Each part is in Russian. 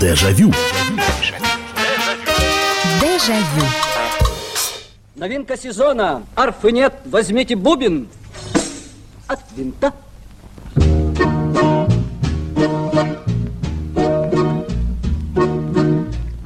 Дежавю. Дежавю. Новинка сезона. Арфы нет, возьмите бубен от винта.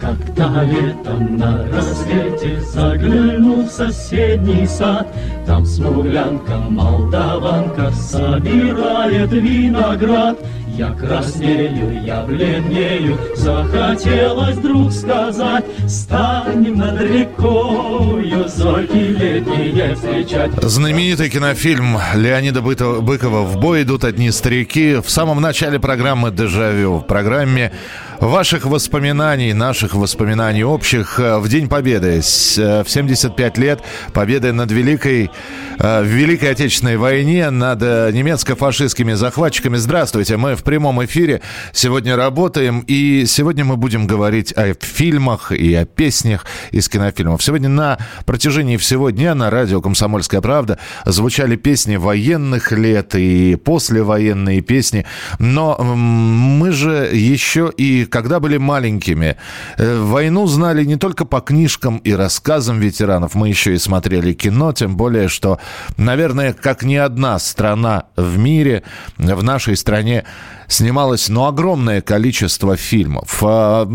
Когда летом на рассвете заглянул в соседний сад, Там смуглянка, молдаванка собирает виноград. Я краснею, я бледнею, захотелось вдруг сказать, Станем над рекою зойки летние встречать. Знаменитый кинофильм Леонида Быкова «В бой идут одни старики» в самом начале программы «Дежавю». В программе ваших воспоминаний, наших воспоминаний общих э, в День Победы. Э, в 75 лет победы над Великой, э, в Великой Отечественной войне, над немецко-фашистскими захватчиками. Здравствуйте, мы в прямом эфире сегодня работаем, и сегодня мы будем говорить о фильмах и о песнях из кинофильмов. Сегодня на протяжении всего дня на радио «Комсомольская правда» звучали песни военных лет и послевоенные песни, но мы же еще и когда были маленькими, э, войну знали не только по книжкам и рассказам ветеранов, мы еще и смотрели кино, тем более, что, наверное, как ни одна страна в мире, в нашей стране снималось, ну, огромное количество фильмов. А,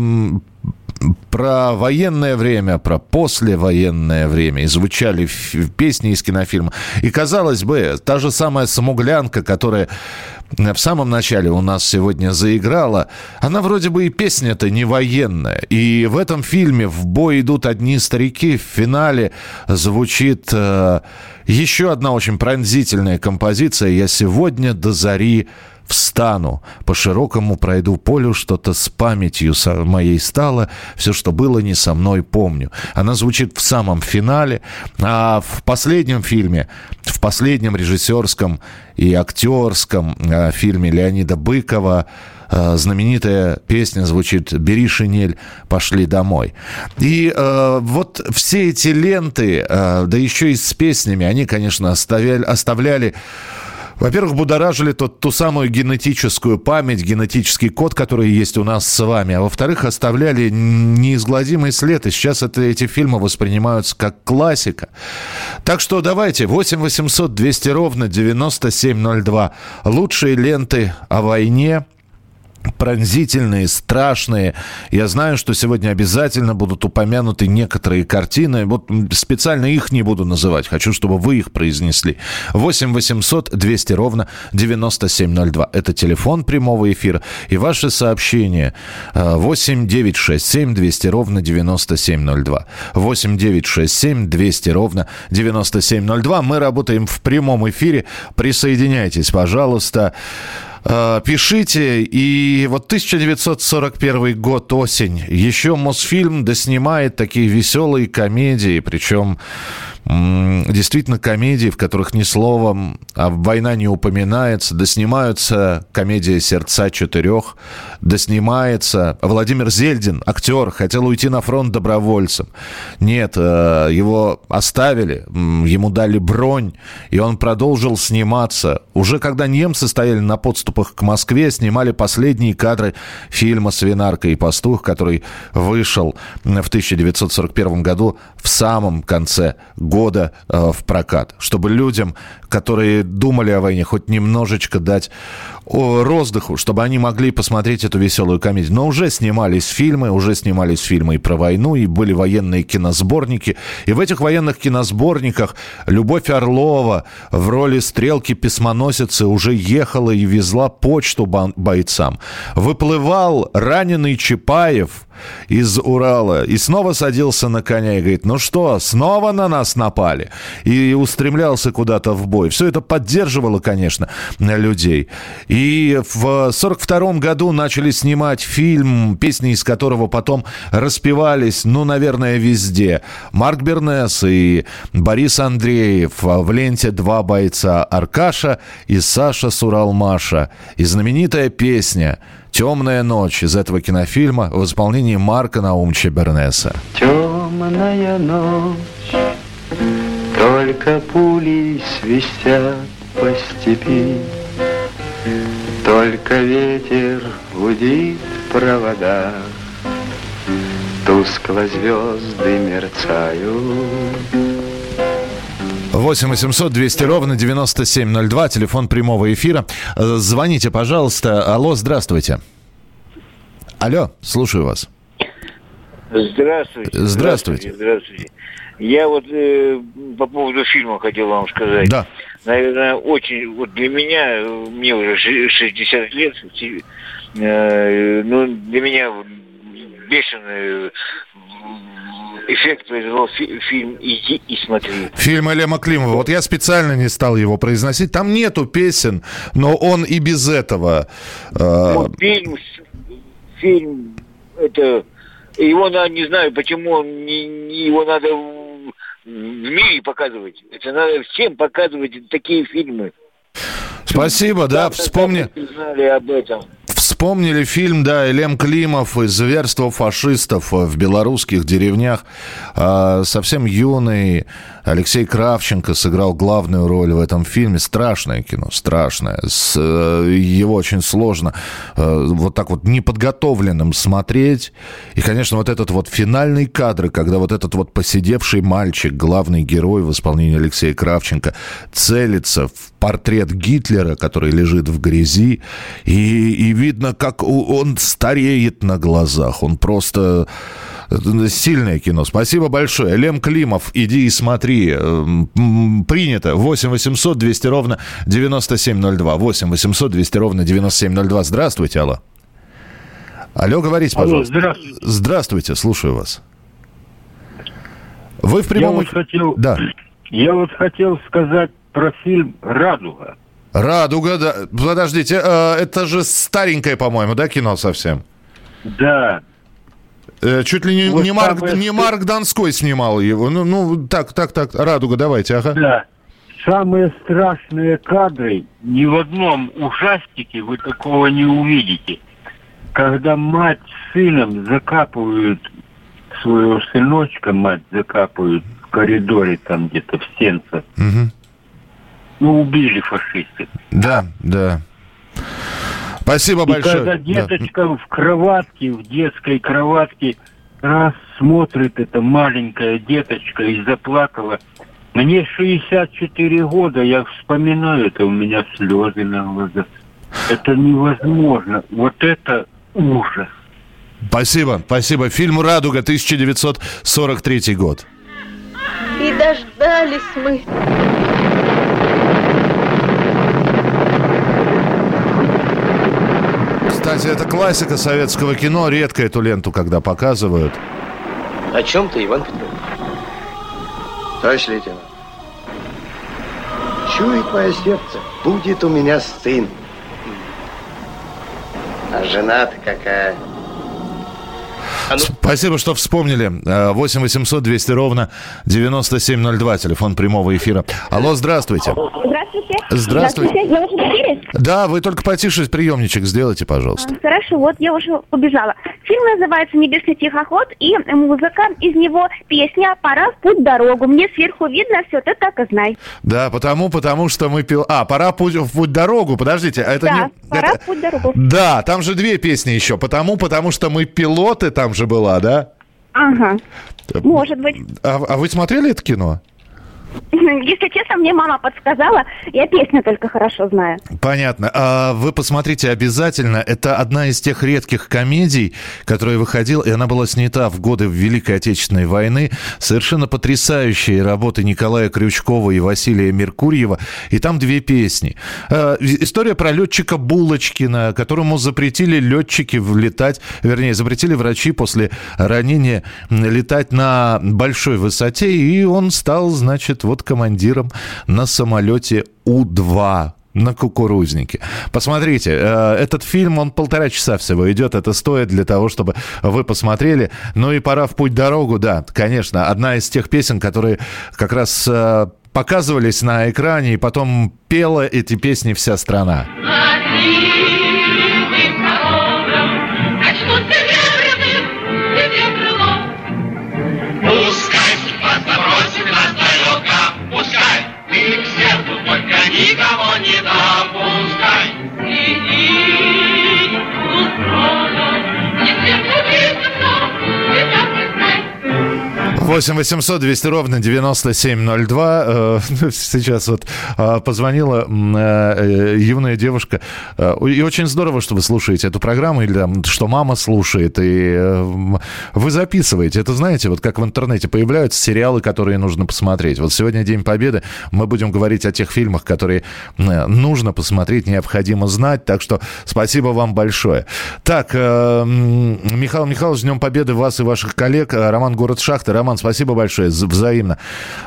про военное время, про послевоенное время. И звучали песни из кинофильма. И, казалось бы, та же самая «Самуглянка», которая в самом начале у нас сегодня заиграла, она вроде бы и песня-то не военная. И в этом фильме «В бой идут одни старики» в финале звучит э, еще одна очень пронзительная композиция «Я сегодня до зари встану, по широкому пройду полю, что-то с памятью моей стало, все, что было, не со мной помню. Она звучит в самом финале, а в последнем фильме, в последнем режиссерском и актерском э, фильме Леонида Быкова э, знаменитая песня звучит «Бери шинель, пошли домой». И э, вот все эти ленты, э, да еще и с песнями, они, конечно, оставляли, оставляли во-первых, будоражили тот, ту самую генетическую память, генетический код, который есть у нас с вами. А во-вторых, оставляли неизгладимый след. И сейчас это, эти фильмы воспринимаются как классика. Так что давайте, 8 800 200 ровно 9702. Лучшие ленты о войне, пронзительные, страшные. Я знаю, что сегодня обязательно будут упомянуты некоторые картины. Вот специально их не буду называть. Хочу, чтобы вы их произнесли. 8 800 200 ровно 9702. Это телефон прямого эфира. И ваши сообщения 8 967 200 ровно 9702. 8 967 200 ровно 9702. Мы работаем в прямом эфире. Присоединяйтесь, пожалуйста. Э, пишите. И вот 1941 год, осень. Еще Мосфильм доснимает такие веселые комедии. Причем действительно комедии, в которых ни словом а война не упоминается. Доснимаются комедия «Сердца четырех», доснимается Владимир Зельдин, актер, хотел уйти на фронт добровольцем. Нет, э, его оставили, ему дали бронь, и он продолжил сниматься. Уже когда немцы стояли на подступах к Москве, снимали последние кадры фильма «Свинарка и пастух», который вышел в 1941 году в самом конце года года э, в прокат, чтобы людям, которые думали о войне, хоть немножечко дать роздыху, чтобы они могли посмотреть эту веселую комедию. Но уже снимались фильмы, уже снимались фильмы и про войну, и были военные киносборники. И в этих военных киносборниках Любовь Орлова в роли стрелки-письмоносицы уже ехала и везла почту бойцам. Выплывал раненый Чапаев – из Урала и снова садился на коня и говорит, ну что, снова на нас напали? И устремлялся куда-то в бой. Все это поддерживало, конечно, людей. В 42 году начали снимать фильм, песни из которого потом распевались, ну, наверное, везде. Марк Бернес и Борис Андреев. В ленте два бойца Аркаша и Саша Суралмаша. И знаменитая песня «Темная ночь» из этого кинофильма в исполнении Марка Наумча Бернеса. Темная ночь, только пули свистят по степи, Только ветер гудит проводах Тускло звезды мерцают 8 800 200 ровно 9702, телефон прямого эфира. Э, звоните, пожалуйста. Алло, здравствуйте. Алло, слушаю вас. Здравствуйте. Здравствуйте. Здравствуйте. Я вот э, по поводу фильма хотел вам сказать. Да. Наверное, очень, вот для меня, мне уже 60 лет, э, ну, для меня бешеный эффект произвел фи- фильм «Иди и смотри». Фильм Элема Климова. Вот я специально не стал его произносить. Там нету песен, но он и без этого. э, Вот фильм, с- фильм, это, его надо, не знаю, почему он не, его надо мире показывать. Это надо всем показывать такие фильмы. Спасибо, да, вспомни. Знали об этом. Вспомнили фильм, да, Элем Климов и зверство фашистов в белорусских деревнях. А, совсем юный Алексей Кравченко сыграл главную роль в этом фильме. Страшное кино, страшное. С, э, его очень сложно э, вот так вот неподготовленным смотреть. И, конечно, вот этот вот финальный кадр, когда вот этот вот посидевший мальчик, главный герой в исполнении Алексея Кравченко, целится в портрет Гитлера, который лежит в грязи, и, и видно, как он стареет на глазах. Он просто... Сильное кино. Спасибо большое. Лем Климов, иди и смотри. Принято. 8 800 200 ровно 9702. 8 800 200 ровно 9702. Здравствуйте, алло. Алло, говорите, Алло, пожалуйста. здравствуйте. Здравствуйте, слушаю вас. Вы в Я прямом... вот эф- хотел, Да. я вот хотел сказать про фильм «Радуга». Радуга, да. Подождите, э, это же старенькое, по-моему, да, кино совсем? Да, Чуть ли не, Вот не, Марк, самое не Марк Донской снимал его. Ну, ну, так, так, так. Радуга, давайте, ага. да. Самые страшные кадры ни в одном ужастике вы такого не увидите. Когда мать с сыном закапывают своего сыночка, мать закапывают в коридоре там где-то в сенце. Мгм. Ну, убили фашисты. Да, да. Спасибо И большое. когда Да. деточка в кроватке, в детской кроватке, раз смотрит эта маленькая деточка и заплакала. Мне 64 года, я вспоминаю это, у меня слезы на глазах. Это невозможно. Вот это ужас. Спасибо, спасибо. Фильм «Радуга», 1943 год. И дождались мы. Кстати, это классика советского кино. Редко эту ленту, когда показывают. О чем ты, Иван Петрович? Товарищ лейтенант, чует мое сердце, будет у меня сын. А жена-то какая? Спасибо, что вспомнили. Э, 8 800 200 ровно 9702, телефон прямого эфира. Алло, здравствуйте. Здравствуйте. Здравствуйте. Уже? Да, вы только потише приемничек сделайте, пожалуйста. А, Хорошо, вот я уже побежала. Фильм называется «Небесный тихоход» и музыка из него песня «Пора в путь дорогу». Мне сверху видно все, ты так и знай. Да, потому, потому что мы пил... А, пора путь, в путь дорогу. Подождите, а это да, не... «Пора это- в путь дорогу». Да, там же две песни еще. Потому, потому что мы пилоты, там же была, да? Ага, может быть. А, а вы смотрели это кино? Если честно, мне мама подсказала, я песню только хорошо знаю. Понятно. А вы посмотрите обязательно. Это одна из тех редких комедий, которая выходила, и она была снята в годы Великой Отечественной войны. Совершенно потрясающие работы Николая Крючкова и Василия Меркурьева. И там две песни. А, История про летчика Булочкина, которому запретили летчики влетать, вернее, запретили врачи после ранения летать на большой высоте, и он стал, значит, вот командиром на самолете У-2 на кукурузнике. Посмотрите, э, этот фильм, он полтора часа всего идет, это стоит для того, чтобы вы посмотрели. Ну и пора в путь дорогу, да, конечно, одна из тех песен, которые как раз э, показывались на экране, и потом пела эти песни вся страна. 8 800 200 ровно 9702. Э, сейчас вот э, позвонила э, юная девушка. И очень здорово, что вы слушаете эту программу, или что мама слушает, и вы записываете. Это знаете, вот как в интернете появляются сериалы, которые нужно посмотреть. Вот сегодня День Победы, мы будем говорить о тех фильмах, которые нужно посмотреть, необходимо знать. Так что спасибо вам большое. Так, Михаил Михайлович, Днем Победы вас и ваших коллег. Роман Город Шахты. Роман, спасибо большое, взаимно.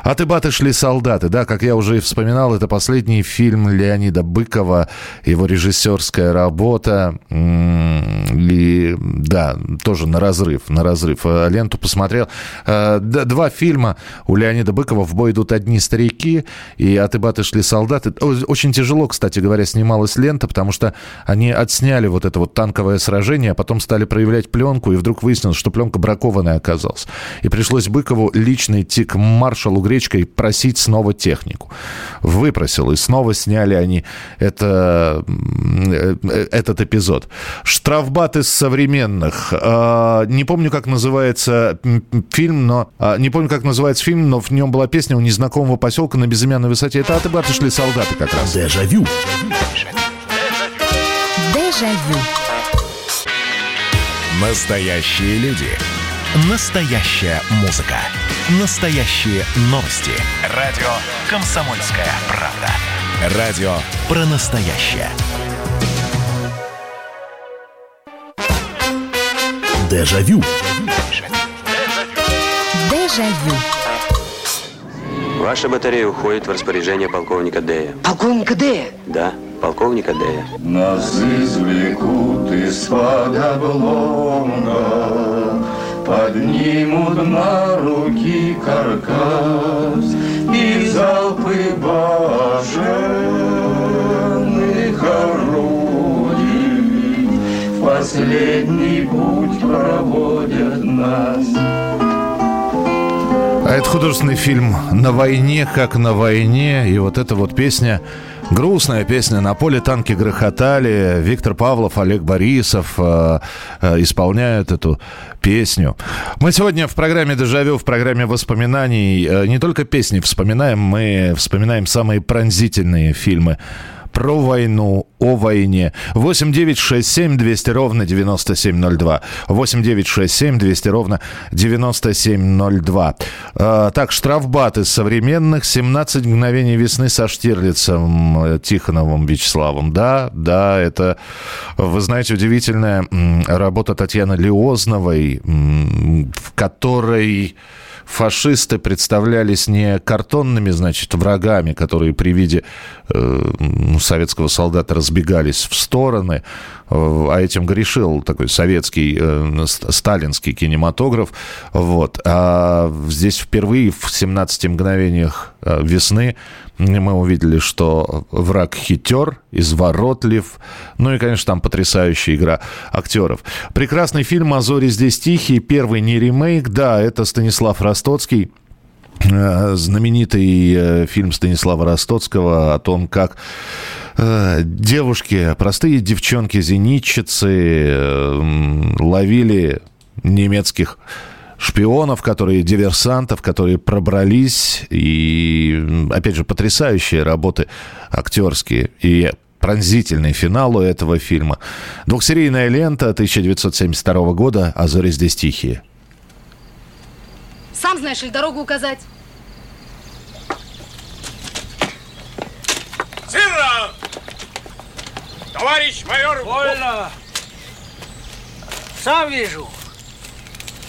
От Ибаты шли солдаты, да, как я уже и вспоминал, это последний фильм Леонида Быкова, его режиссерская работа. И, да, тоже на разрыв, на разрыв. Э, ленту посмотрел. Э, два фильма у Леонида Быкова «В бой идут одни старики» и «От Ибаты шли солдаты». Очень тяжело, кстати говоря, снималась лента, потому что они отсняли вот это вот танковое сражение, а потом стали проявлять пленку, и вдруг выяснилось, что пленка бракованная оказалась. И пришлось Быкову лично идти к маршалу Гречко и просить снова технику. Выпросил, и снова сняли они это, э, этот эпизод. Штрафбат из современных. А, не помню, как называется фильм, но... А, не помню, как называется фильм, но в нем была песня у незнакомого поселка на безымянной высоте. Это от Ибаты шли солдаты как раз. Дежавю. Дежавю. Настоящие люди. Настоящая музыка. Настоящие новости. Радио «Комсомольская правда». Радио про настоящее. Дежавю. Дежавю. Ваша батарея уходит в распоряжение полковника Дея. Полковника Дея? Да, полковника Дея. Нас извлекут из-под облома Поднимут на руки каркас И залпы башенных орудий В последний путь проводят нас а это художественный фильм «На войне, как на войне». И вот эта вот песня, грустная песня «На поле танки грохотали». Виктор Павлов, Олег Борисов э, э, исполняют эту песню. Мы сегодня в программе «Дежавю», в программе воспоминаний э, не только песни вспоминаем, мы вспоминаем самые пронзительные фильмы про войну, о войне. 8 9 6 7 200 ровно 9702. 8 9 6 7 200 ровно 9702. А, так, штрафбат из современных. 17 мгновений весны со Штирлицем, э, Тихоновым Вячеславом. Да, да, это, вы знаете, удивительная работа Татьяны Леозновой, в которой фашисты представлялись не картонными, значит, врагами, которые при виде э, ну, советского солдата разбегались в стороны, э, а этим грешил такой советский, э, сталинский кинематограф. Вот. А здесь впервые в 17 мгновениях весны мы увидели, что враг хитер, изворотлив. Ну и, конечно, там потрясающая игра актеров. Прекрасный фильм «А зори здесь тихие». Первый не ремейк, да, это Станислав Ростоцкий э, знаменитый э, фильм Станислава Ростоцкого о том, как э, девушки, простые девчонки-зенитчицы ловили немецких шпионов, которые диверсантов, которые пробрались. И, опять же, потрясающие работы актерские. И пронзительный финал у этого фильма. Двухсерийная лента 1972 года «А зори здесь тихие». Сам знаешь, ли дорогу указать? Сыра! Товарищ майор! Вольно! Сам вижу.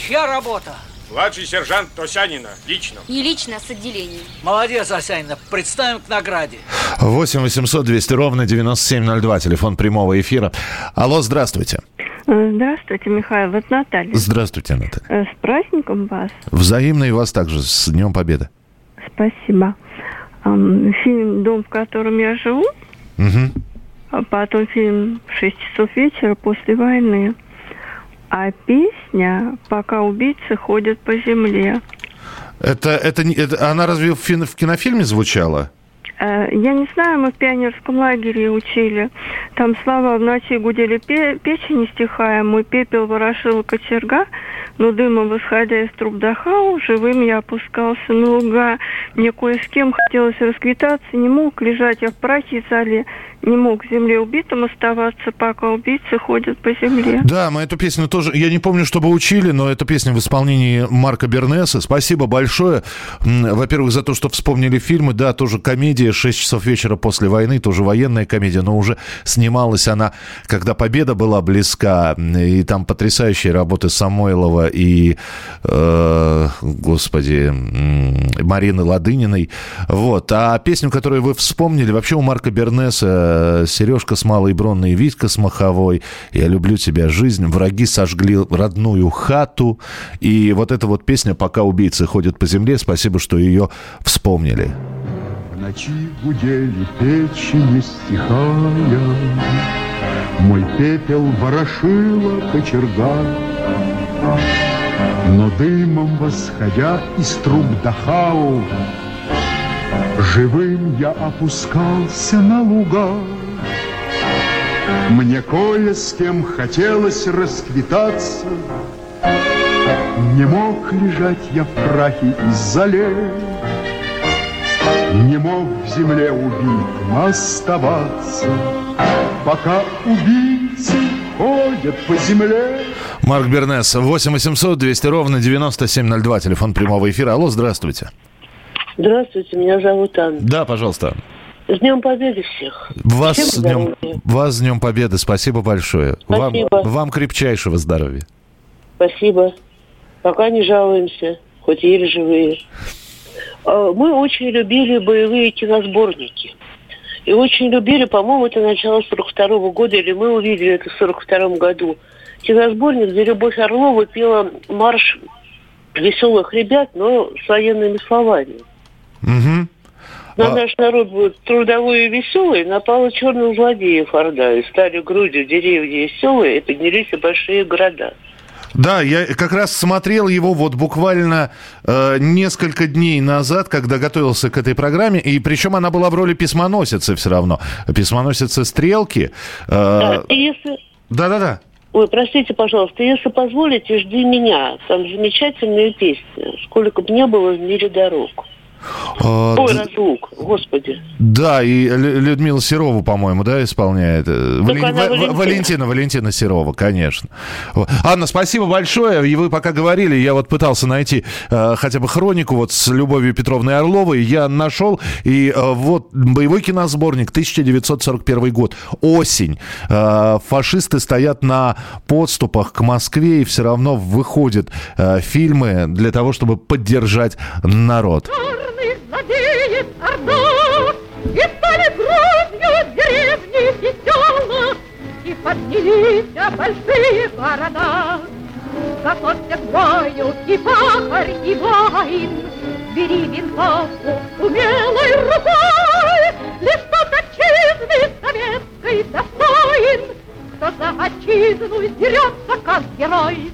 Чья работа? Младший сержант Тосянина, лично. Не лично, а с отделением. Молодец, Осянина. Представим к награде. 8 800 200 ровно 9702, телефон прямого эфира. Алло, здравствуйте. Здравствуйте, Михаил. Это Наталья. Здравствуйте, Наталья. С праздником вас. Взаимно и вас также. С Днем Победы. Спасибо. Фильм «Дом, в котором я живу». Угу. Потом фильм «Шесть часов вечера после войны». А песня «Пока убийцы ходят по земле». Это, это, это она разве в, в кинофильме звучала? Э, я не знаю, мы в пионерском лагере учили. Там слова в ночи гудели печи не стихая, мой пепел ворошил кочерга, но дымом восходя из труб Дахау, живым я опускался на луга. Мне кое с кем хотелось расквитаться, не мог лежать я в прахе и зале, не мог в земле убитым оставаться, пока убийцы ходят по земле. Да, мы эту песню тоже, я не помню, чтобы учили, но эта песня в исполнении Марка Бернеса. Спасибо большое. Во-первых, за то, что вспомнили фильмы. Да, тоже комедия «6 часов вечера после войны», тоже военная комедия, но уже снималась она, когда победа была близка. И там потрясающие работы Самойлова и, э, господи, Марины Ладыниной. Вот. А песню, которую вы вспомнили, вообще у Марка Бернеса «Сережка с малой бронной, Витька с маховой», «Я люблю тебя, жизнь», «Враги сожгли родную хату». И вот эта вот песня «Пока убийцы ходят по земле», спасибо, что ее вспомнили. В ночи гудели печи, не стихая, Мой пепел ворошила кочерга. Но дымом восходя из труб Дахау, Живым я опускался на луга. Мне кое с кем хотелось расквитаться, Не мог лежать я в прахе и зале, Не мог в земле убитым оставаться, Пока убийцы ходят по земле. Марк Бернес, 8 800 200 ровно 9702, телефон прямого эфира. Алло, здравствуйте. Здравствуйте, меня зовут Анна. Да, пожалуйста. С Днем Победы всех. Вас Всем с, днем, вас с Днем Победы. Спасибо большое. Спасибо. Вам, вам крепчайшего здоровья. Спасибо. Пока не жалуемся, хоть еле живые. А, Мы очень любили боевые киносборники. И очень любили, по-моему, это начало 42 года, или мы увидели это в 42 году. Киносборник, где Любовь Орлова пела марш веселых ребят, но с военными словами. Мгм. Но А- наш народ будет трудовой и веселый, напало черных злодеев Орда, и стали грудью деревни веселые, и поднялись и большие города. Да, я как раз смотрел его вот буквально э, несколько дней назад, когда готовился к этой программе, и причем она была в роли письмоносицы все равно. Письмоносицы Стрелки. Э, Да, и если... Да-да-да. Ой, простите, пожалуйста, если позволите, жди меня. Там замечательные песни. Сколько бы не было в мире дорог. Э, Ой, разлук, господи. Да, и Лю- Людмила Серова, по-моему, да, исполняет. Э, Вален- она Ва- Валентина. Валентина, Валентина Серова, конечно. Анна, спасибо большое. И вы пока говорили, я вот пытался найти э, хотя бы хронику вот с Любовью Петровной Орловой. Я нашел, и э, вот боевой киносборник, 1941 год, осень. Э, фашисты стоят на подступах к Москве, и все равно выходят э, фильмы для того, чтобы поддержать народ. Злодеев Орда, И стали грудью деревни веселых, И поднялись большие города. Готовься к бою и пахарь, и воин, Бери винтовку умелой рукой, Лишь тот отчизны советской достоин, Кто за отчизну дерется, как герой.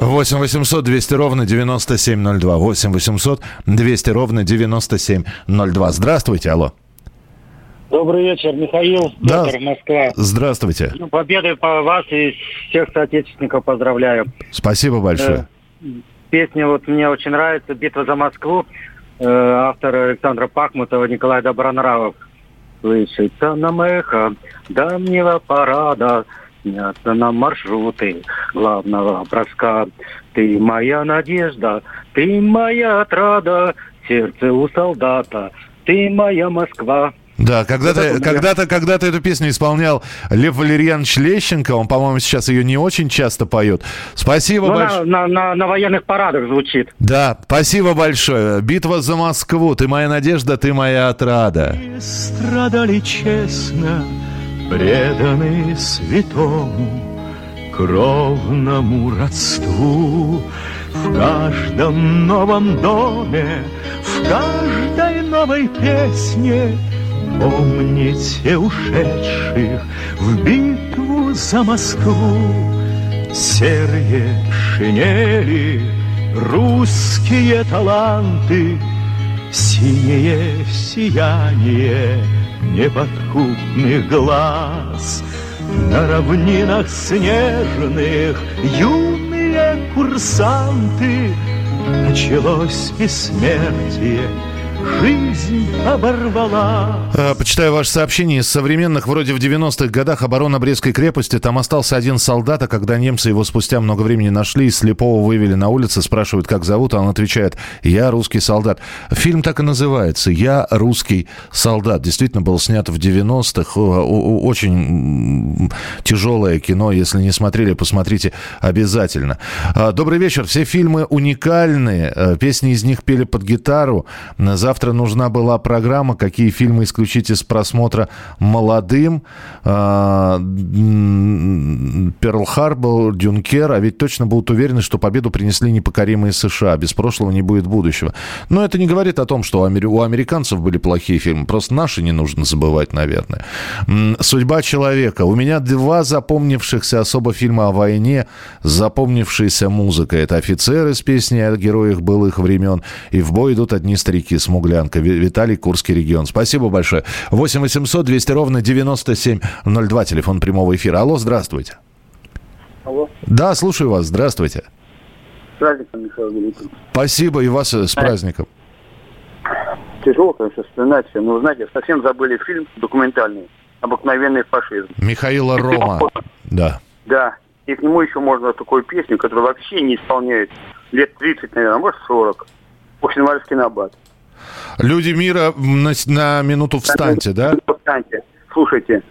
8 800 200 ровно 9702. 8 800 200 ровно 9702. Здравствуйте, алло. Добрый вечер, Михаил, Да. доктор Москва. Здравствуйте. Ну, Победы по вас и всех соотечественников поздравляю. Спасибо большое. Песня вот мне очень нравится «Битва за Москву». Э, Автор Александра Пахмутова, Николай Добронравов. Слышится нам эхо давнего парада, снятся нам маршруты главного броска. Ты моя надежда, ты моя отрада, сердце у солдата, ты моя Москва. Да, когда-то, когда-то, когда-то эту песню исполнял Лев Валерьянович Лещенко. Он, по-моему, сейчас ее не очень часто поет. Спасибо Ну, большое. на, на- на- на военных парадах звучит. Да, спасибо большое. Битва за Москву. Ты моя надежда, ты моя отрада. страдали честно, преданы святому кровному родству. В каждом новом доме, в каждой новой песне Помните ушедших в битву за Москву. Серые шинели, русские таланты, Синее сияние неподкупных глаз. На равнинах снежных юные курсанты, началось бессмертие, жизнь оборвала. Э, Почитаю ваше сообщение. Из современных, вроде в 90-х годах, оборона Брестской крепости. Там остался один солдат, а когда немцы его спустя много времени нашли, слепого вывели на улице, спрашивают, как зовут, а он отвечает, я русский солдат. Фильм так и называется, я русский солдат. Действительно, был снят в 90-х. О- о- Очень тяжелое кино. Если не смотрели, посмотрите обязательно. А, Добрый вечер. Все фильмы уникальные. Э, Песни из них пели под гитару. Завтра нужна была программа, какие фильмы исключить из просмотра молодым. Перл Харбор, Дюнкер. А ведь точно будут уверены, что победу принесли непокоримые США. Без прошлого не будет будущего. Но это не говорит о том, что у амер- у американцев были плохие фильмы. Просто наши не нужно забывать, наверное. «Судьба человека». У меня два запомнившихся особо фильма о войне. Запомнившаяся музыка. Это «Офицеры» с песней о героях былых времен. И «В бой идут одни старики» Смуглянка. Ви- Виталий, Курский регион. Спасибо большое. 8 800 200 ровно 9702. Телефон прямого эфира. Алло, здравствуйте. Алло. Да, слушаю вас. Здравствуйте. С праздником, Михаил Великий. Спасибо и вас э, с праздником. Тяжело, конечно, вспоминать все. Но, знаете, совсем забыли фильм документальный «Обыкновенный фашизм». Михаила Рома. Да. Да. И к нему еще можно такую песню, которую вообще не исполняют лет 30, наверное, может 40. Бухенвальский набат. Люди мира на, на минуту встаньте, да? Встаньте, слушайте,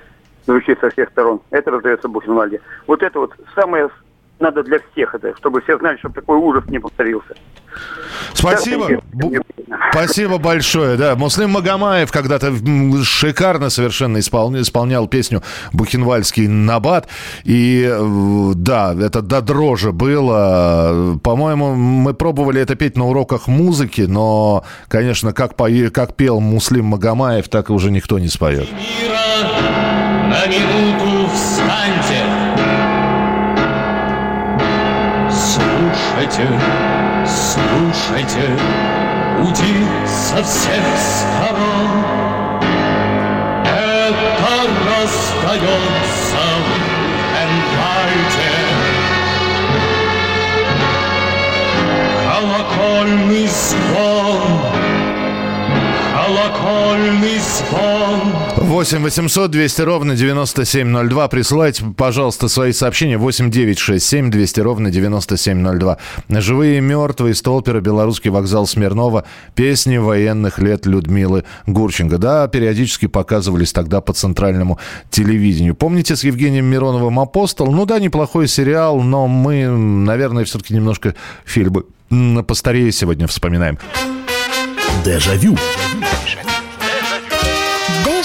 звучит со всех сторон. Это раздается Бухенвальде. Вот это вот самое надо для всех это, чтобы все знали, чтобы такой ужас не повторился. Спасибо. Бу- Спасибо большое. Да, Муслим Магомаев когда-то шикарно совершенно исполнял, исполнял песню Бухенвальский Набат. И да, это до дрожи было. По-моему, мы пробовали это петь на уроках музыки, но, конечно, как, пое- как пел Муслим Магомаев, так и уже никто не споет. На минуту Слушайте, слушайте, гудит со всех сторон. Это раздается в Энвальде. Колокольный звон, колокольный звон. 8 800 200 ровно 9702. Присылайте, пожалуйста, свои сообщения. 8 9 6 7 200 ровно 9702. Живые и мертвые. Столпера. Белорусский вокзал Смирнова. Песни военных лет Людмилы Гурченко. Да, периодически показывались тогда по центральному телевидению. Помните с Евгением Мироновым «Апостол»? Ну да, неплохой сериал, но мы, наверное, все-таки немножко фильмы постарее сегодня вспоминаем. Дежавю. Дежавю.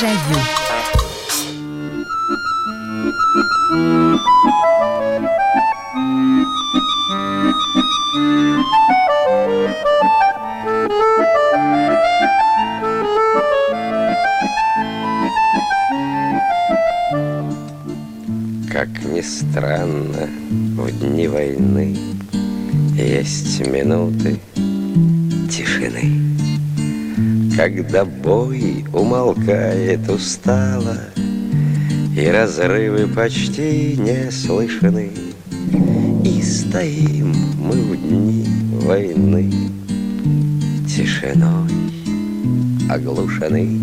Как Когда бой умолкает устало И разрывы почти не слышны И стоим мы в дни войны. Тишиной оглушены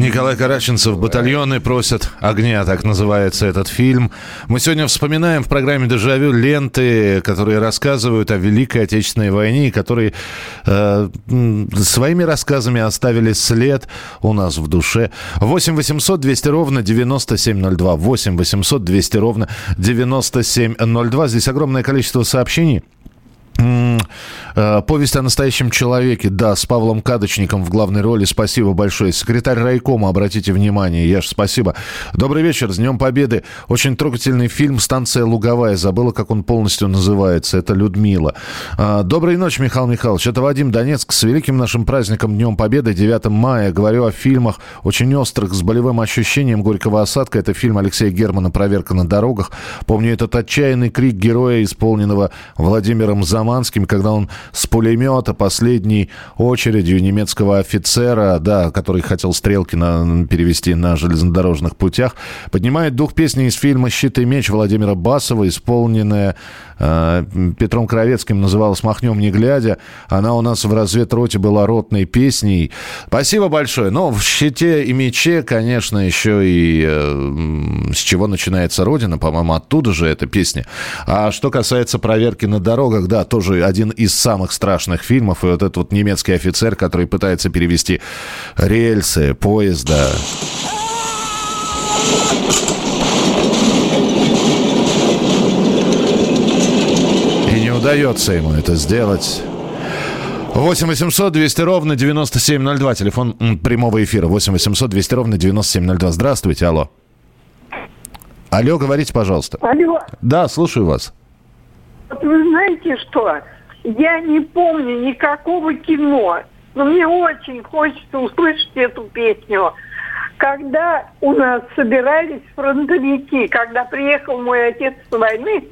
Николай Караченцев, «Батальоны просят огня», так называется этот фильм. Мы сегодня вспоминаем в программе «Дежавю» ленты, которые рассказывают о Великой Отечественной войне, которые э, своими рассказами оставили след у нас в душе. 8 800 200 ровно 9702. 8 800 200 ровно 9702. Здесь огромное количество сообщений. Э, повесть о настоящем человеке, да, с Павлом Кадочником в главной роли. Спасибо большое. Секретарь райкома, обратите внимание. Яш, спасибо. Добрый вечер, с Днем Победы. Очень трогательный фильм «Станция Луговая». Забыла, как он полностью называется. Это Людмила. Э, доброй ночи, Михаил Михайлович. Это Вадим Донецк с великим нашим праздником Днем Победы 9 мая. Говорю о фильмах очень острых, с болевым ощущением горького осадка. Это фильм Алексея Германа «Проверка на дорогах». Помню этот отчаянный крик героя, исполненного Владимиром Заманским, когда он с пулемета последней очередью немецкого офицера, да, который хотел стрелки на, перевести на железнодорожных путях, поднимает дух песни из фильма «Щит и меч» Владимира Басова, исполненная Петром Кровецким, называлась «Махнем не глядя». Она у нас в разведроте была ротной песней. Спасибо большое. Но в «Щите и мече», конечно, еще и э, с чего начинается Родина, по-моему, оттуда же эта песня. А что касается проверки на дорогах, да, тоже один из самых страшных фильмов. И вот этот вот немецкий офицер, который пытается перевести рельсы, поезда. И не удается ему это сделать. 8 800 200 ровно 9702. Телефон прямого эфира. 8 800 200 ровно 9702. Здравствуйте, алло. Алло, говорите, пожалуйста. Алло. Да, слушаю вас. Вот вы знаете что? Я не помню никакого кино, но мне очень хочется услышать эту песню. Когда у нас собирались фронтовики, когда приехал мой отец с войны,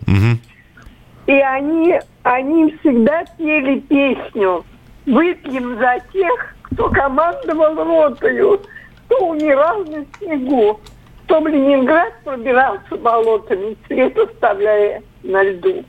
и они, они всегда пели песню «Выпьем за тех, кто командовал ротою, кто умирал на снегу, кто в Ленинград пробирался болотами, цвет оставляя на льду».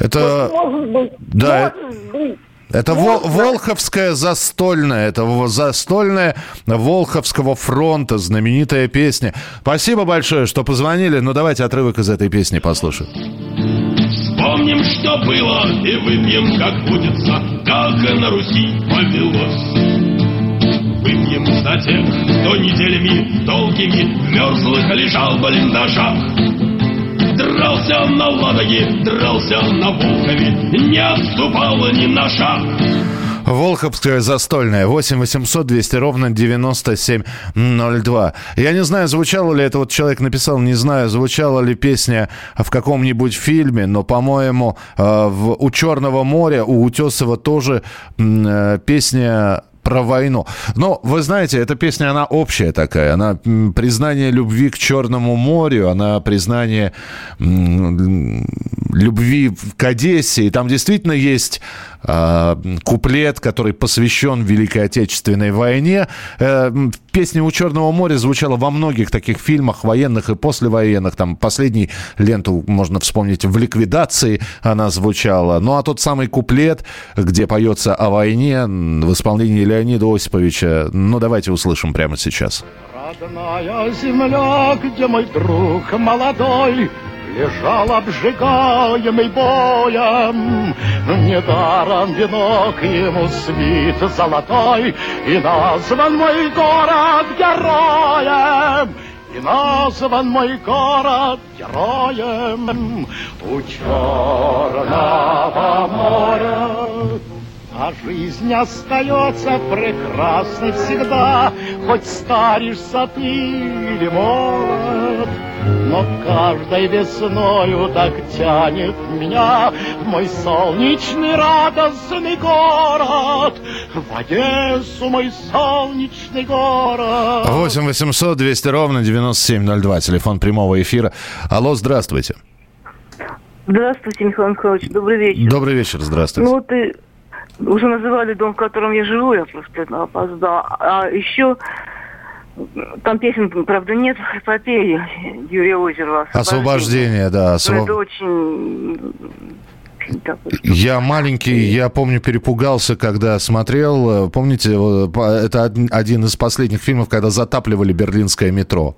Это... Вот, может быть, Да, может быть. Это Вол- Волховская застольная, это застольная Волховского фронта, знаменитая песня. Спасибо большое, что позвонили. Ну, давайте отрывок из этой песни послушаем. Вспомним, что было, и выпьем, как водится, как на Руси повелось. Выпьем за тех, кто неделями долгими в мерзлых лежал в блиндажах. Дрался на Ладоге, дрался на Волхове, не отступал ни на шаг. Волховская застольная. 8 800 200 ровно 9702. Я не знаю, звучало ли это, вот человек написал, не знаю, звучала ли песня в каком-нибудь фильме, но, по-моему, э, в, у Черного моря, у Утесова тоже э, песня про войну. Но, вы знаете, эта песня, она общая такая. Она признание любви к Черному морю, она признание любви к Одессе. И там действительно есть куплет, который посвящен Великой Отечественной войне. Э, песня у Черного моря звучала во многих таких фильмах, военных и послевоенных. Там последний ленту можно вспомнить в «Ликвидации» она звучала. Ну, а тот самый куплет, где поется о войне в исполнении Леонида Осиповича, ну, давайте услышим прямо сейчас. Родная земля, где мой друг молодой Лежал обжигаемый боем. Недаром венок ему свит золотой И назван мой город героем. И назван мой город героем У Черного моря. А жизнь остается прекрасной всегда, Хоть старишься ты или молод. Но каждой весною так тянет меня В мой солнечный радостный город, В Одессу мой солнечный город. 8 800 200 ровно 9702. Телефон прямого эфира. Алло, здравствуйте. Здравствуйте, Михаил Михайлович. Добрый вечер. Добрый вечер, здравствуйте. Ну, и уже называли дом, в котором я живу, я просто опоздал. А еще там песен, правда, нет, эпопеи Юрия Озерова. Освобождение, да. Но освоб- Это очень... Я маленький, я помню, перепугался, когда смотрел. э, Помните, это од- один из последних фильмов, когда затапливали берлинское метро.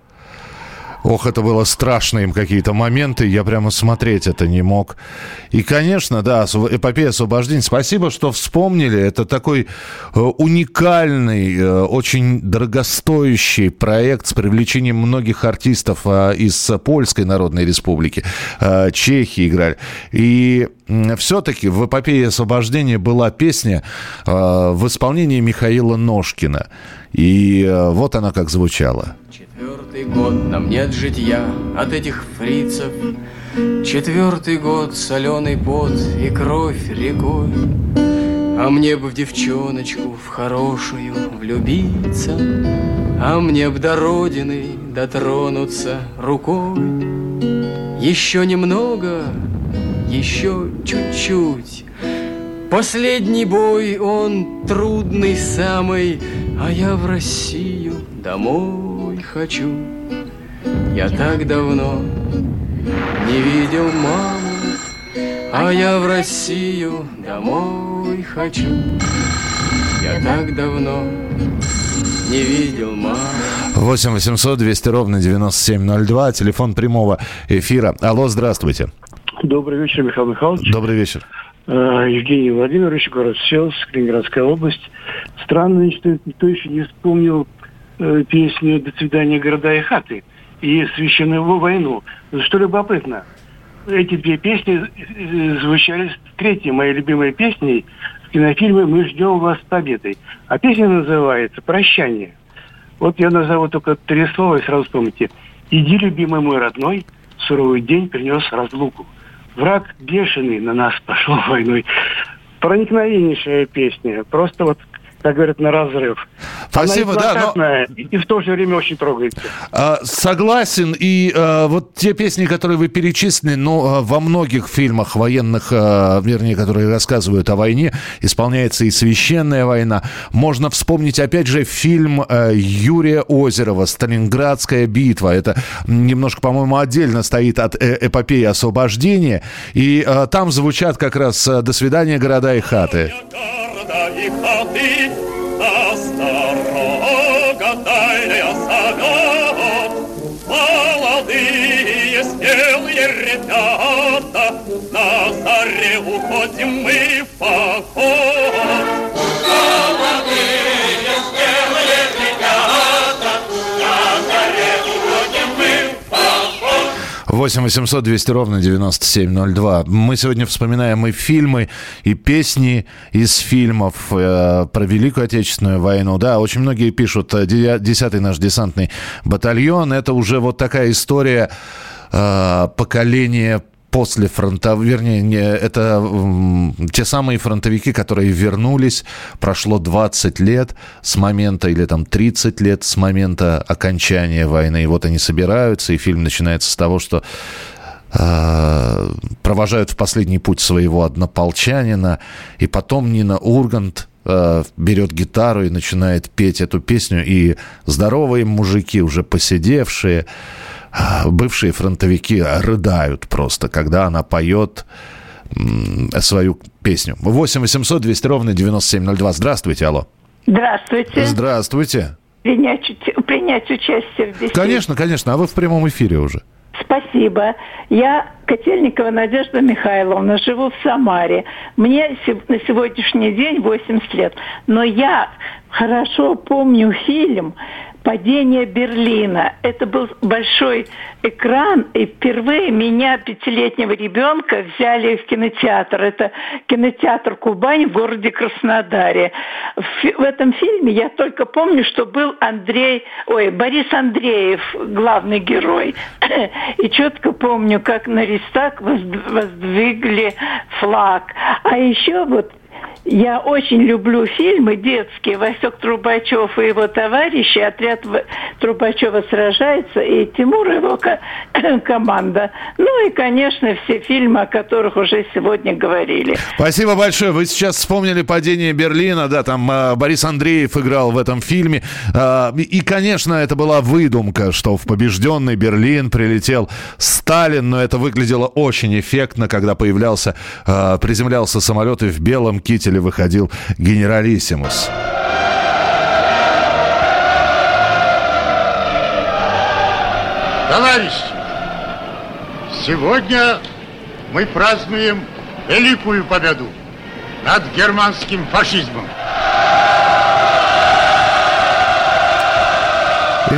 Ох, это было страшно им какие-то моменты, я прямо смотреть это не мог. И, конечно, да, эпопея освобождения. Спасибо, что вспомнили. Это такой э, уникальный, э, очень дорогостоящий проект с привлечением многих артистов э, из Польской Народной Республики, э, Чехии играли. И все-таки в эпопее освобождения была песня э, в исполнении Михаила Ножкина. И э, вот она как звучала. Четвертый год нам нет житья от этих фрицев. Четвертый год соленый пот и кровь рекой. А мне бы в девчоночку, в хорошую влюбиться, А мне б до родины дотронуться рукой. Еще немного, еще чуть-чуть. Последний бой, он трудный самый, А я в Россию домой хочу. Я так давно не видел маму, А я в Россию домой хочу. Я так давно не видел маму. 8 800 200 ровно 9702, телефон прямого эфира. Алло, здравствуйте. Добрый вечер, Михаил Михайлович. Добрый вечер. Э, Евгений Владимирович, город Селск, Калининградская область. Странно, что никто еще не вспомнил э, песню «До свидания, города и хаты» и «Священную войну». Что любопытно, эти две песни э, звучали с третьей моей любимой песней в кинофильме «Мы ждем вас с победой». А песня называется «Прощание». Вот я назову только три слова и сразу вспомните. «Иди, любимый мой родной, суровый день принес разлуку. Враг бешеный на нас пошел войной». Проникновеннейшая песня. Просто вот как говорят, на разрыв. Спасибо, Она и да, но- и, в то же время очень трогается. А, Согласен, и а, вот те песни, которые вы перечислили, ну, а, во многих фильмах военных, а, вернее, которые рассказывают о войне, исполняется и священная война. Можно вспомнить, опять же, фильм а, Юрия Озерова «Сталинградская битва». Это немножко, по-моему, отдельно стоит от э- эпопеи освобождения, и а, там звучат как раз «До свидания, города и хаты». города и хаты, заре уходим мы в поход. Молодые, смелые ребята, на заре уходим мы в поход. 8 800 200 ровно 9702. Мы сегодня вспоминаем и фильмы, и песни из фильмов э, про Великую Отечественную войну. Да, очень многие пишут, э, де- 10-й наш десантный батальон. Это уже вот такая история э, поколения после фронта, вернее, не, это те самые фронтовики, которые вернулись, прошло 20 лет с момента, или там 30 лет с момента окончания войны, и вот они собираются, и фильм начинается с того, что э, провожают в последний путь своего однополчанина, и потом Нина Ургант э, берет гитару и начинает петь эту песню, и здоровые мужики, уже посидевшие, а, бывшие фронтовики рыдают просто, когда она поет свою песню. 8 800 200 ровно 9702. Здравствуйте, алло. Здравствуйте. Здравствуйте. Принять, принять участие в беседе. Конечно, конечно, а вы в прямом эфире уже. Спасибо. Я Котельникова Надежда Михайловна, живу в Самаре. Мне на сегодняшний день 80 лет. Но я хорошо помню фильм «Падение Берлина». Это был большой экран, и впервые меня, пятилетнего ребенка, взяли в кинотеатр. Это кинотеатр «Кубань» в городе Краснодаре. В, в этом фильме я только помню, что был Андрей, ой, Борис Андреев, главный герой. И четко помню, как на возд- воздвигли флаг. А еще вот я очень люблю фильмы детские. Васек Трубачев и его товарищи. Отряд Трубачева сражается, и Тимур его ко- команда. Ну и, конечно, все фильмы, о которых уже сегодня говорили. Спасибо большое. Вы сейчас вспомнили падение Берлина, да, там э, Борис Андреев играл в этом фильме. Э, и, конечно, это была выдумка, что в побежденный Берлин прилетел Сталин, но это выглядело очень эффектно, когда появлялся, э, приземлялся самолет и в белом кителе выходил генералиссимус. Товарищи, сегодня мы празднуем великую победу над германским фашизмом.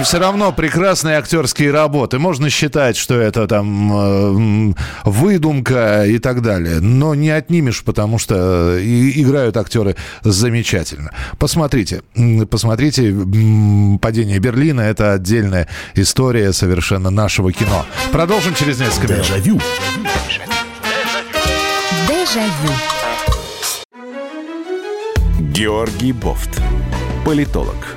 Все равно прекрасные актерские работы. Можно считать, что это там э, выдумка и так далее. Но не отнимешь, потому что э, играют актеры замечательно. Посмотрите, посмотрите «Падение Берлина». Это отдельная история совершенно нашего кино. Продолжим через несколько минут. Дежавю. Дежавю. Георгий Бофт. Политолог,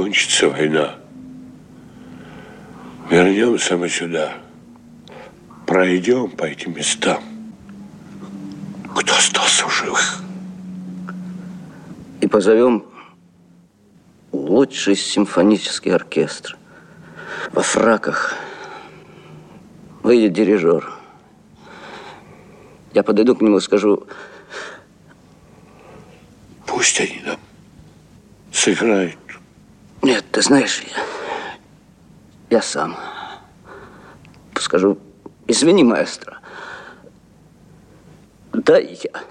кончится война, вернемся мы сюда, пройдем по этим местам. Кто остался в живых? И позовем лучший симфонический оркестр. Во фраках выйдет дирижер. Я подойду к нему и скажу, Пусть они нам сыграют. Нет, ты знаешь, я, я сам скажу, извини, маэстро, да я.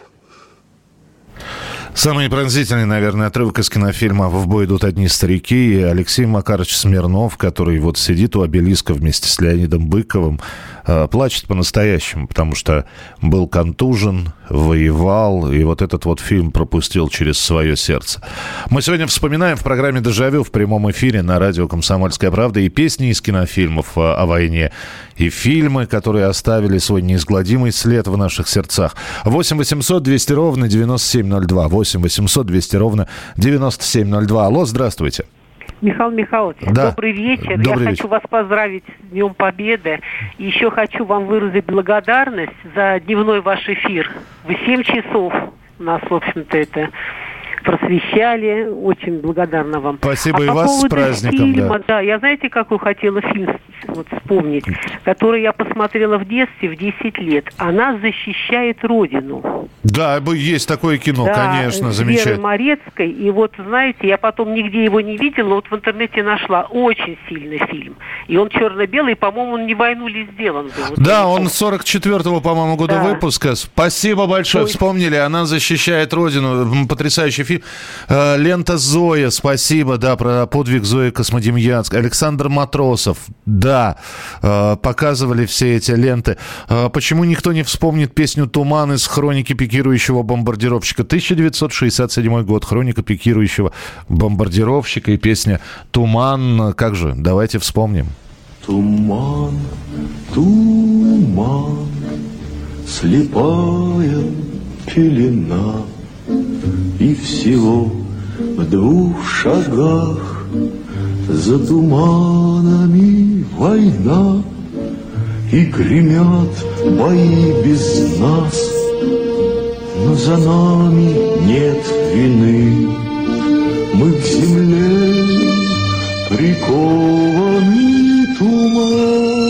Самый пронзительный, наверное, отрывок из кинофильма «В бой идут одни старики» и Алексей Макарович Смирнов, который вот сидит у обелиска вместе с Леонидом Быковым, э, плачет по-настоящему, потому что был контужен, воевал, и вот этот вот фильм пропустил через свое сердце. Мы сегодня вспоминаем в программе «Дежавю» в прямом эфире на радио «Комсомольская правда» и песни из кинофильмов э, о войне, и фильмы, которые оставили свой неизгладимый след в наших сердцах. 8 800 200 ровно 9702. 8 800 200 ровно 9702. Алло, здравствуйте. Михаил Михайлович, Да. добрый вечер. Добрый Я вечер. хочу вас поздравить с Днем Победы. Еще хочу вам выразить благодарность за дневной ваш эфир. Вы 7 часов нас, в общем-то, это просвещали. Очень благодарна вам. Спасибо а и по вас с праздником, фильма, да. я знаете, какой хотела фильм вот вспомнить, который я посмотрела в детстве в 10 лет. Она защищает Родину. Да, есть такое кино, Да, конечно, замечательно. Морецкой. И вот, знаете, я потом нигде его не видела, вот в интернете нашла. Очень сильный фильм. И он черно-белый, по-моему, он не войну ли сделан был. Вот Да, он 44-го, по-моему, года Да. выпуска. Спасибо большое, вспомнили. Она защищает Родину. Потрясающий фильм. Э, Лента Зоя, спасибо, да, про подвиг Зои Космодемьянской. Александр Матросов, да, э, показывали все эти ленты. Э, Почему никто не вспомнит песню «Туман» из хроники пикирующего бомбардировщика? 1967 год, хроника пикирующего бомбардировщика и песня «Туман». Как же, давайте вспомним. Туман, туман, слепая пелена, И всего в двух шагах за туманами война, И гремят бои без нас, но за нами нет вины. Мы к земле прикованы туманом.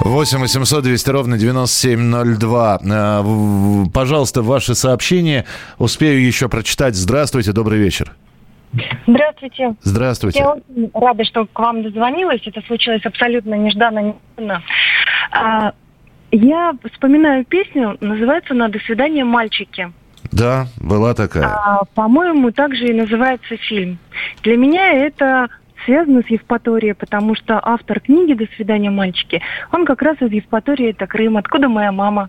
8 800 200 ровно 9702. Э, Пожалуйста, ваши сообщения. Успею еще прочитать. Здравствуйте, добрый вечер. Здравствуйте. Здравствуйте. Я очень рада, что к вам дозвонилась. Это случилось абсолютно нежданно, неожиданно. А, Я вспоминаю песню, называется она «До свидания, мальчики». Да, была такая. А, по-моему, также и называется фильм. Для меня это связано с Евпаторией, потому что автор книги «До свидания, мальчики», он как раз из Евпатории, это Крым, откуда моя мама.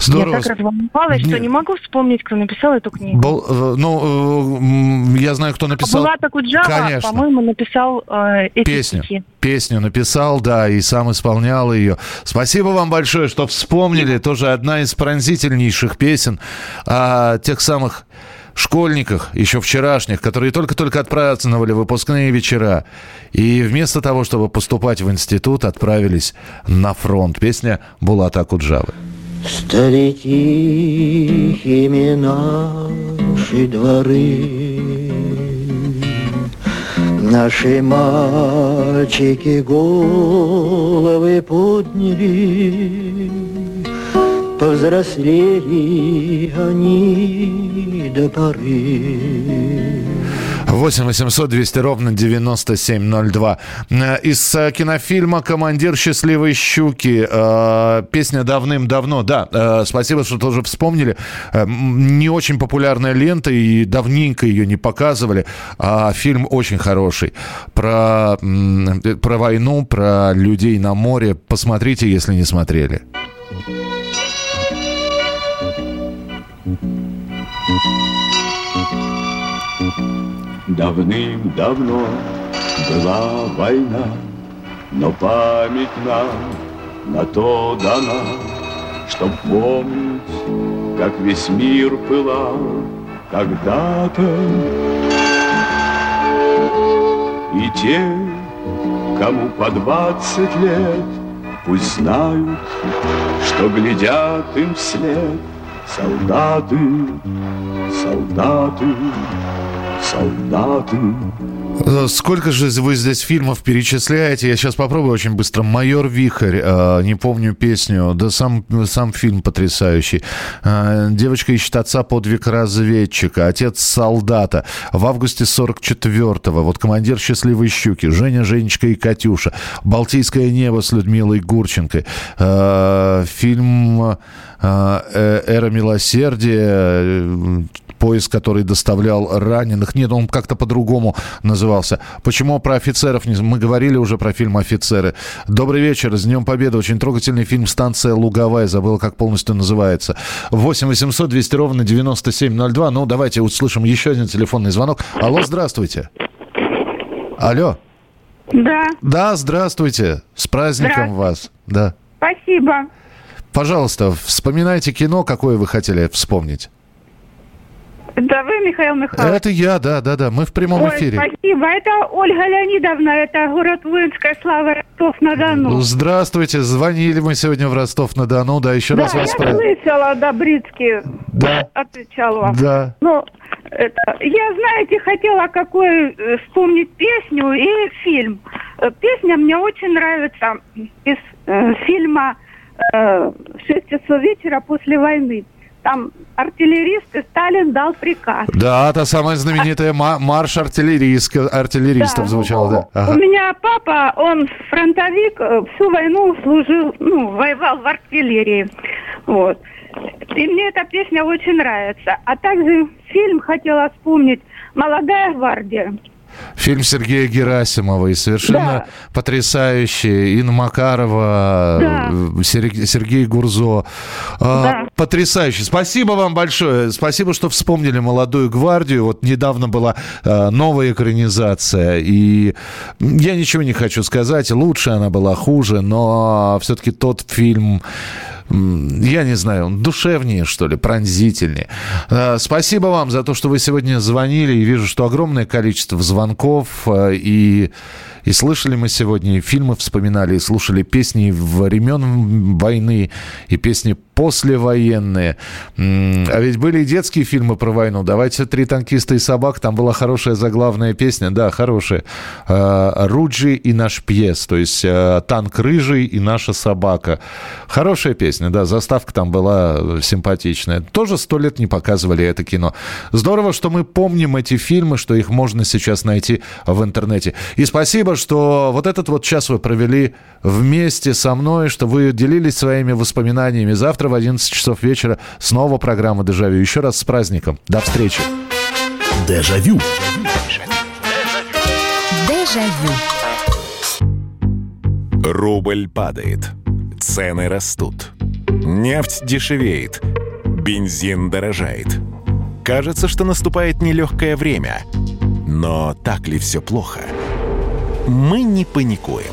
Здорово. Я так разволновалась, что Не- могу вспомнить, кто написал эту книгу. Был, э, ну, э, я знаю, кто написал. Была Куджава, по-моему, написал э, эти Песню. стихи. Песню написал, да, и сам исполнял ее. Спасибо вам большое, что вспомнили. Тоже одна из пронзительнейших песен о тех самых школьниках, еще вчерашних, которые только-только отпраздновали выпускные вечера. И вместо того, чтобы поступать в институт, отправились на фронт. Песня Булата Акуджавы. Стали тихими наши дворы, Наши мальчики головы подняли, Повзрослели они до поры. 8 800 200 ровно 9702. Э, Из э, кинофильма «Командир счастливой щуки». Э, Песня давным-давно. Да, э, спасибо, что тоже вспомнили. Не очень популярная лента, и давненько ее не показывали. А фильм очень хороший. Про, про войну, про людей на море. Посмотрите, если не смотрели. Давным-давно была война, но память нам на то дана, Чтоб помнить, как весь мир пылал когда-то. И те, кому по двадцать лет, пусть знают, что глядят им вслед солдаты, солдаты, солдаты. Э, Сколько же вы здесь фильмов перечисляете? Я сейчас попробую очень быстро. «Майор Вихрь», э, не помню песню, да сам, сам фильм потрясающий. Э, «Девочка ищет отца. Подвиг разведчика», «Отец солдата». В августе 44-го. Вот «Командир счастливой щуки», «Женя, Женечка и Катюша», «Балтийское небо» с Людмилой Гурченко, фильм «Эра милосердия», поезд, который доставлял раненых. Нет, он как-то по-другому назывался. Почему про офицеров? не- Мы говорили уже про фильм «Офицеры». Добрый вечер. С Днем Победы. Очень трогательный фильм «Станция Луговая». Забыл, как полностью называется. 8 800 200 ровно 9702. Ну, давайте услышим еще один телефонный звонок. Алло, здравствуйте. Алло. Да, Да, здравствуйте. С праздником Здравствуйте. вас. Да. спасибо. Пожалуйста, вспоминайте кино, какое вы хотели вспомнить. Это вы, Михаил Михайлович? Это я, да, да, да. Мы в прямом Ой, эфире. спасибо. Это Ольга Леонидовна, это город Воинская слава Ростов-на-Дону. Здравствуйте, звонили мы сегодня в Ростов-на-Дону, да, еще Да, раз вас я слышала, да, Брицкий Да. отвечал вам. Да. Ну, это, я, знаете, хотела какую э, вспомнить песню и фильм. Э, Песня мне очень нравится из э, фильма э, «Шесть часов вечера после войны». Там артиллерист и Сталин дал приказ. Да, та самая знаменитая ма- марш артиллерийска- артиллеристов Да. звучала, да. Ага. У меня папа, он фронтовик, э, всю войну служил, ну, воевал в артиллерии. Вот. И мне эта песня очень нравится. А также фильм хотела вспомнить «Молодая гвардия». Фильм Сергея Герасимова и совершенно потрясающий. Инна Макарова, Да. Сер- Сергей Гурзо. А, Да. Потрясающе. Спасибо вам большое. Спасибо, что вспомнили «Молодую гвардию». Вот недавно была э, новая экранизация. И я ничего не хочу сказать. Лучше она была, хуже. Но все-таки тот фильм... Я не знаю, он душевнее, что ли, пронзительнее. Э, Спасибо вам за то, что вы сегодня звонили. И вижу, что огромное количество звонков. э, И, и слышали мы сегодня, и фильмы вспоминали, и слушали песни времен войны, и песни послевоенные. А ведь были и детские фильмы про войну. Давайте «Три танкиста и собак». Там была хорошая заглавная песня. Да, хорошая. Э, «Руджи и наш пьес». То есть э, «Танк рыжий и наша собака». Хорошая песня, да. Заставка там была симпатичная. Тоже сто лет не показывали это кино. Здорово, что мы помним эти фильмы, что их можно сейчас найти в интернете. И спасибо, что вот этот вот час вы провели вместе со мной, что вы делились своими воспоминаниями. Завтра в 11 часов вечера снова программа «Дежавю». Еще раз с праздником. До встречи. Дежавю. Дежавю. Рубль падает. Цены растут. Нефть дешевеет. Бензин дорожает. Кажется, что наступает нелегкое время. Но так ли все плохо? Мы не паникуем.